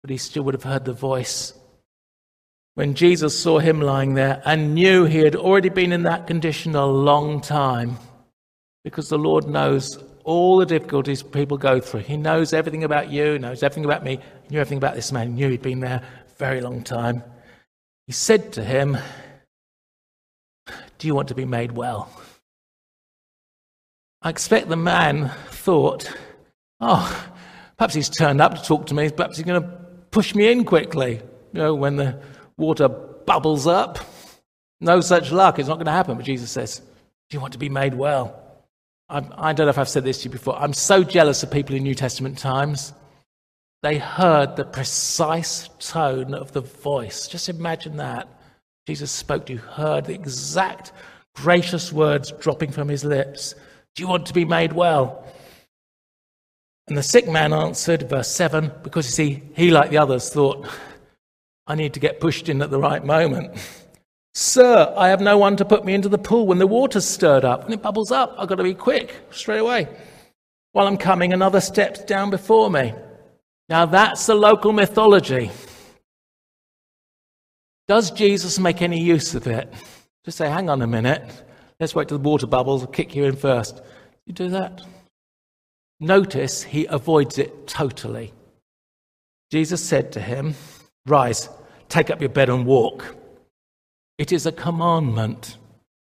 but he still would have heard the voice. When Jesus saw him lying there and knew he had already been in that condition a long time, because the Lord knows all the difficulties people go through. He knows everything about you, knows everything about me, knew everything about this man, knew he'd been there a very long time. He said to him, do you want to be made well? I expect the man thought, oh, perhaps he's turned up to talk to me, perhaps he's going to push me in quickly. You know, when the water bubbles up, no such luck. It's not going to happen. But Jesus says, Do you want to be made well? I'm, I do not know if I've said this to you before. I'm so jealous of people in New Testament times. They heard the precise tone of the voice. Just imagine that. Jesus spoke to you, heard the exact gracious words dropping from his lips. Do you want to be made well? And the sick man answered, verse 7, because you see, he, like the others, thought, I need to get pushed in at the right moment. (laughs) Sir, I have no one to put me into the pool when the water's stirred up. When it bubbles up, I've got to be quick, straight away. While I'm coming, another steps down before me. Now that's the local mythology. Does Jesus make any use of it? Just say, hang on a minute, let's wait till the water bubbles, I'll kick you in first. You do that? Notice he avoids it totally. Jesus said to him, Rise, take up your bed and walk. It is a commandment.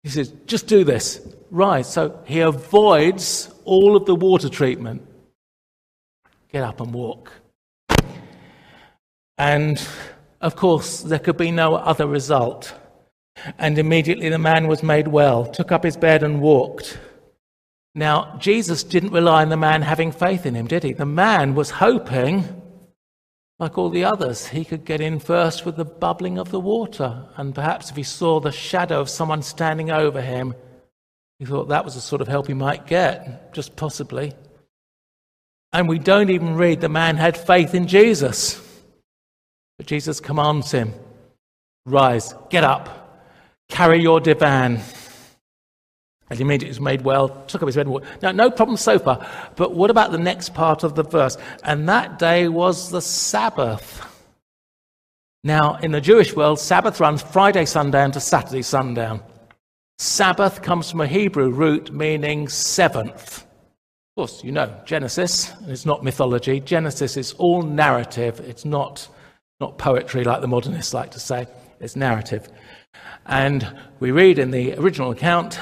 He says, just do this. Rise. So he avoids all of the water treatment. Get up and walk. And of course, there could be no other result. And immediately the man was made well, took up his bed and walked. Now, Jesus didn't rely on the man having faith in him, did he? The man was hoping like all the others, he could get in first with the bubbling of the water. And perhaps if he saw the shadow of someone standing over him, he thought that was the sort of help he might get, just possibly. And we don't even read the man had faith in Jesus. But Jesus commands him rise, get up, carry your divan. And he immediately was made well, took up his bed and walked. Now, no problem so far. But what about the next part of the verse? And that day was the Sabbath. Now, in the Jewish world, Sabbath runs Friday sundown to Saturday sundown. Sabbath comes from a Hebrew root meaning seventh. Of course, you know, Genesis, it's not mythology. Genesis is all narrative. It's not, not poetry like the modernists like to say. It's narrative. And we read in the original account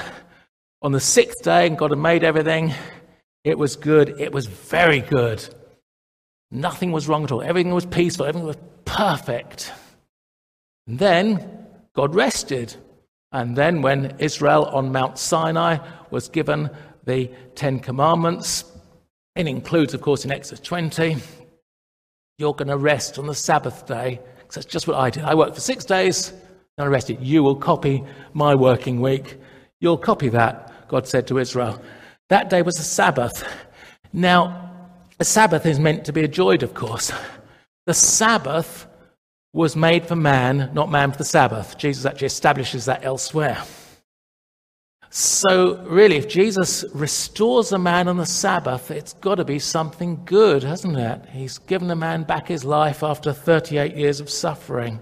on the sixth day, God had made everything. It was good. It was very good. Nothing was wrong at all. Everything was peaceful. Everything was perfect. And then God rested. And then, when Israel on Mount Sinai was given the Ten Commandments, it includes, of course, in Exodus 20, you're going to rest on the Sabbath day. Because that's just what I did. I worked for six days, and I rested. You will copy my working week. You'll copy that. God said to Israel. That day was a Sabbath. Now, a Sabbath is meant to be enjoyed, of course. The Sabbath was made for man, not man for the Sabbath. Jesus actually establishes that elsewhere. So, really, if Jesus restores a man on the Sabbath, it's got to be something good, hasn't it? He's given a man back his life after 38 years of suffering.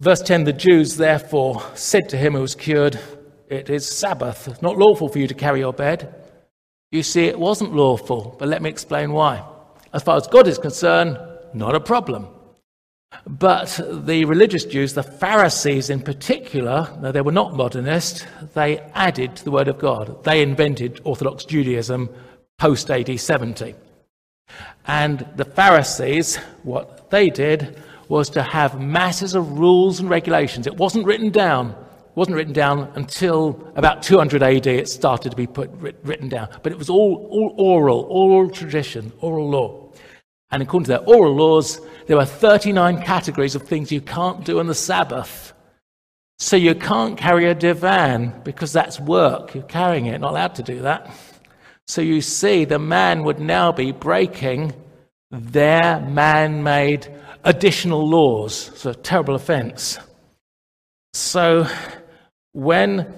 Verse 10 The Jews, therefore, said to him who was cured, it is Sabbath. It's not lawful for you to carry your bed. You see, it wasn't lawful, but let me explain why. As far as God is concerned, not a problem. But the religious Jews, the Pharisees in particular, though they were not modernist, they added to the Word of God. They invented Orthodox Judaism post AD 70. And the Pharisees, what they did was to have masses of rules and regulations. It wasn't written down wasn't written down until about 200 AD it started to be put, written down. But it was all, all oral, oral tradition, oral law. And according to their oral laws, there were 39 categories of things you can't do on the Sabbath. So you can't carry a divan because that's work. You're carrying it, not allowed to do that. So you see, the man would now be breaking their man made additional laws. It's a terrible offense. So when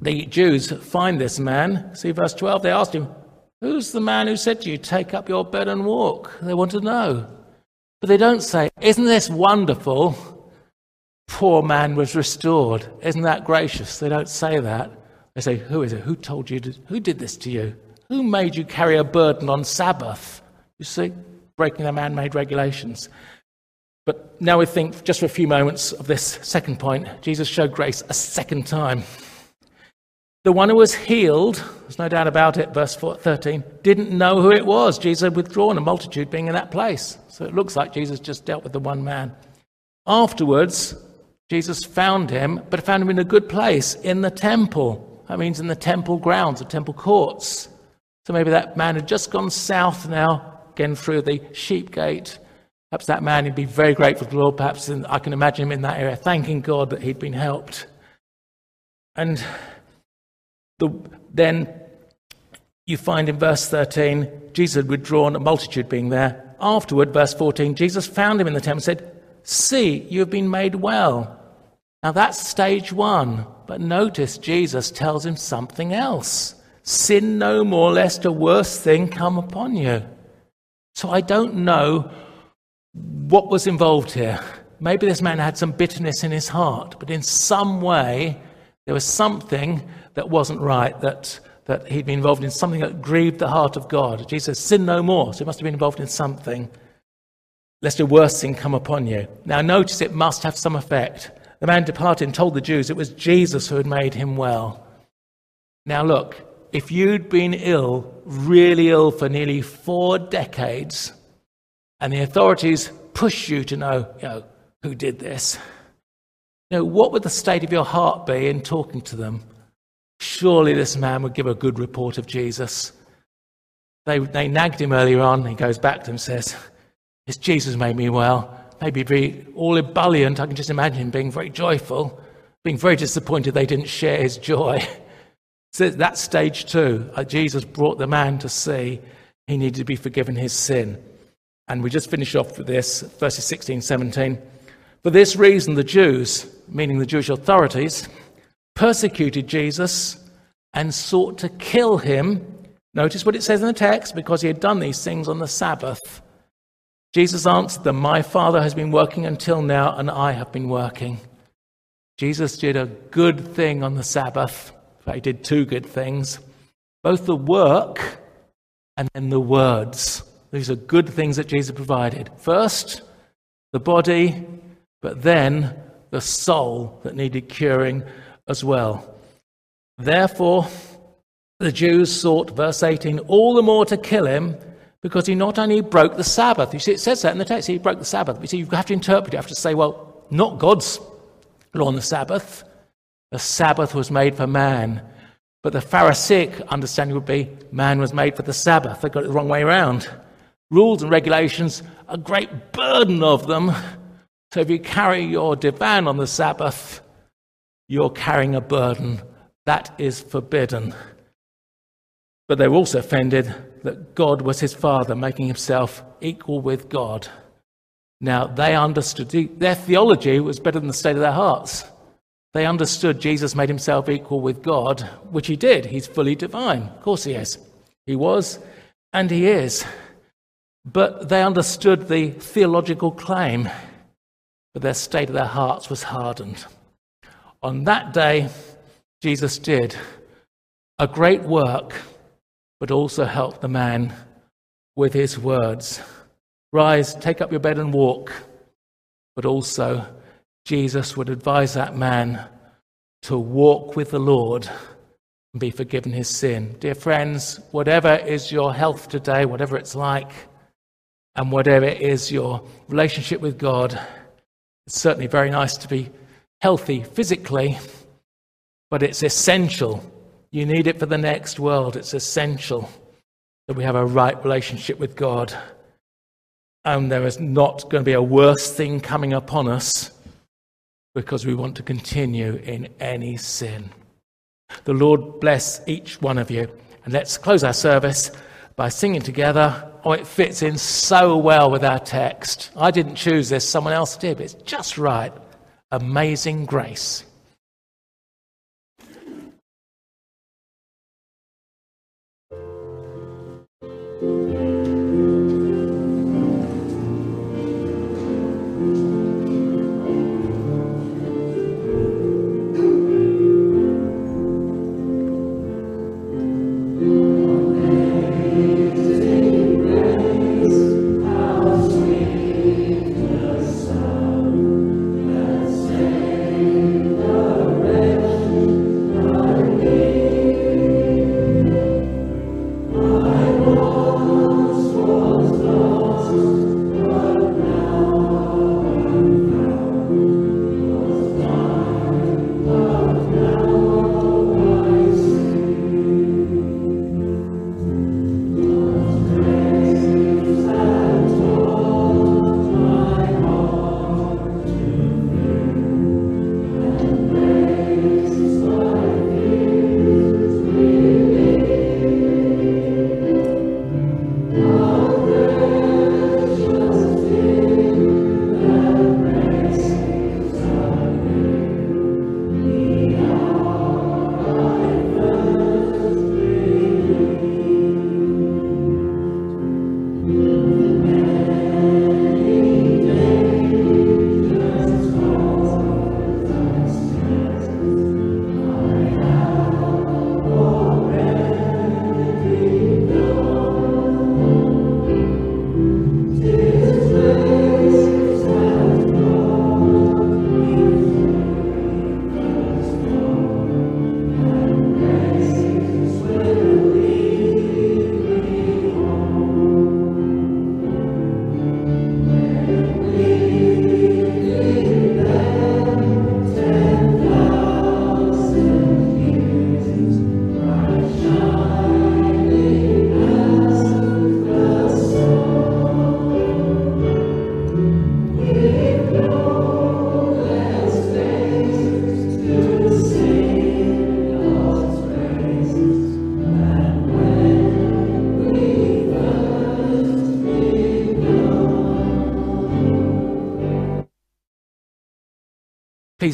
the Jews find this man, see verse 12, they asked him, Who's the man who said to you, Take up your bed and walk? They want to know. But they don't say, Isn't this wonderful? Poor man was restored. Isn't that gracious? They don't say that. They say, Who is it? Who told you? To, who did this to you? Who made you carry a burden on Sabbath? You see, breaking the man made regulations. But now we think just for a few moments of this second point. Jesus showed grace a second time. The one who was healed, there's no doubt about it, verse 13, didn't know who it was. Jesus had withdrawn, a multitude being in that place. So it looks like Jesus just dealt with the one man. Afterwards, Jesus found him, but found him in a good place, in the temple. That means in the temple grounds, the temple courts. So maybe that man had just gone south now, again through the sheep gate. Perhaps that man would be very grateful to the Lord. Perhaps I can imagine him in that area, thanking God that he'd been helped. And the, then you find in verse 13, Jesus had withdrawn, a multitude being there. Afterward, verse 14, Jesus found him in the temple and said, See, you have been made well. Now that's stage one. But notice Jesus tells him something else. Sin no more, lest a worse thing come upon you. So I don't know what was involved here. Maybe this man had some bitterness in his heart, but in some way there was something that wasn't right, that, that he'd been involved in something that grieved the heart of God. Jesus says, Sin no more. So he must have been involved in something, lest a worse thing come upon you. Now notice it must have some effect. The man departed and told the Jews it was Jesus who had made him well. Now, look, if you'd been ill, really ill for nearly four decades, and the authorities push you to know, you know who did this, you know, what would the state of your heart be in talking to them? Surely this man would give a good report of Jesus. They, they nagged him earlier on. He goes back to them and says, It's Jesus made me well maybe be all ebullient. I can just imagine him being very joyful, being very disappointed they didn't share his joy. (laughs) so that's stage two. Uh, Jesus brought the man to see he needed to be forgiven his sin. And we just finish off with this, verses 16, 17. For this reason, the Jews, meaning the Jewish authorities, persecuted Jesus and sought to kill him. Notice what it says in the text because he had done these things on the Sabbath. Jesus answered them, My Father has been working until now, and I have been working. Jesus did a good thing on the Sabbath. He did two good things both the work and then the words. These are good things that Jesus provided. First, the body, but then the soul that needed curing as well. Therefore, the Jews sought, verse 18, all the more to kill him because he not only broke the Sabbath, you see, it says that in the text, he broke the Sabbath. You see, you have to interpret it. You have to say, well, not God's law on the Sabbath. The Sabbath was made for man. But the Pharisaic understanding would be man was made for the Sabbath. They got it the wrong way around. Rules and regulations, a great burden of them. So if you carry your divan on the Sabbath, you're carrying a burden. That is forbidden. But they were also offended that God was his father, making himself equal with God. Now, they understood, their theology was better than the state of their hearts. They understood Jesus made himself equal with God, which he did. He's fully divine. Of course he is. He was, and he is. But they understood the theological claim, but their state of their hearts was hardened. On that day, Jesus did a great work but also helped the man with his words. Rise, take up your bed and walk. But also, Jesus would advise that man to walk with the Lord and be forgiven his sin. Dear friends, whatever is your health today, whatever it's like, and whatever is your relationship with God, it's certainly very nice to be healthy physically, but it's essential you need it for the next world. It's essential that we have a right relationship with God. And there is not going to be a worse thing coming upon us because we want to continue in any sin. The Lord bless each one of you. And let's close our service by singing together. Oh, it fits in so well with our text. I didn't choose this, someone else did, but it's just right. Amazing grace.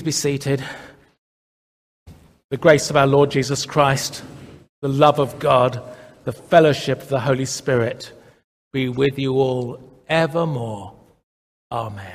Be seated. The grace of our Lord Jesus Christ, the love of God, the fellowship of the Holy Spirit be with you all evermore. Amen.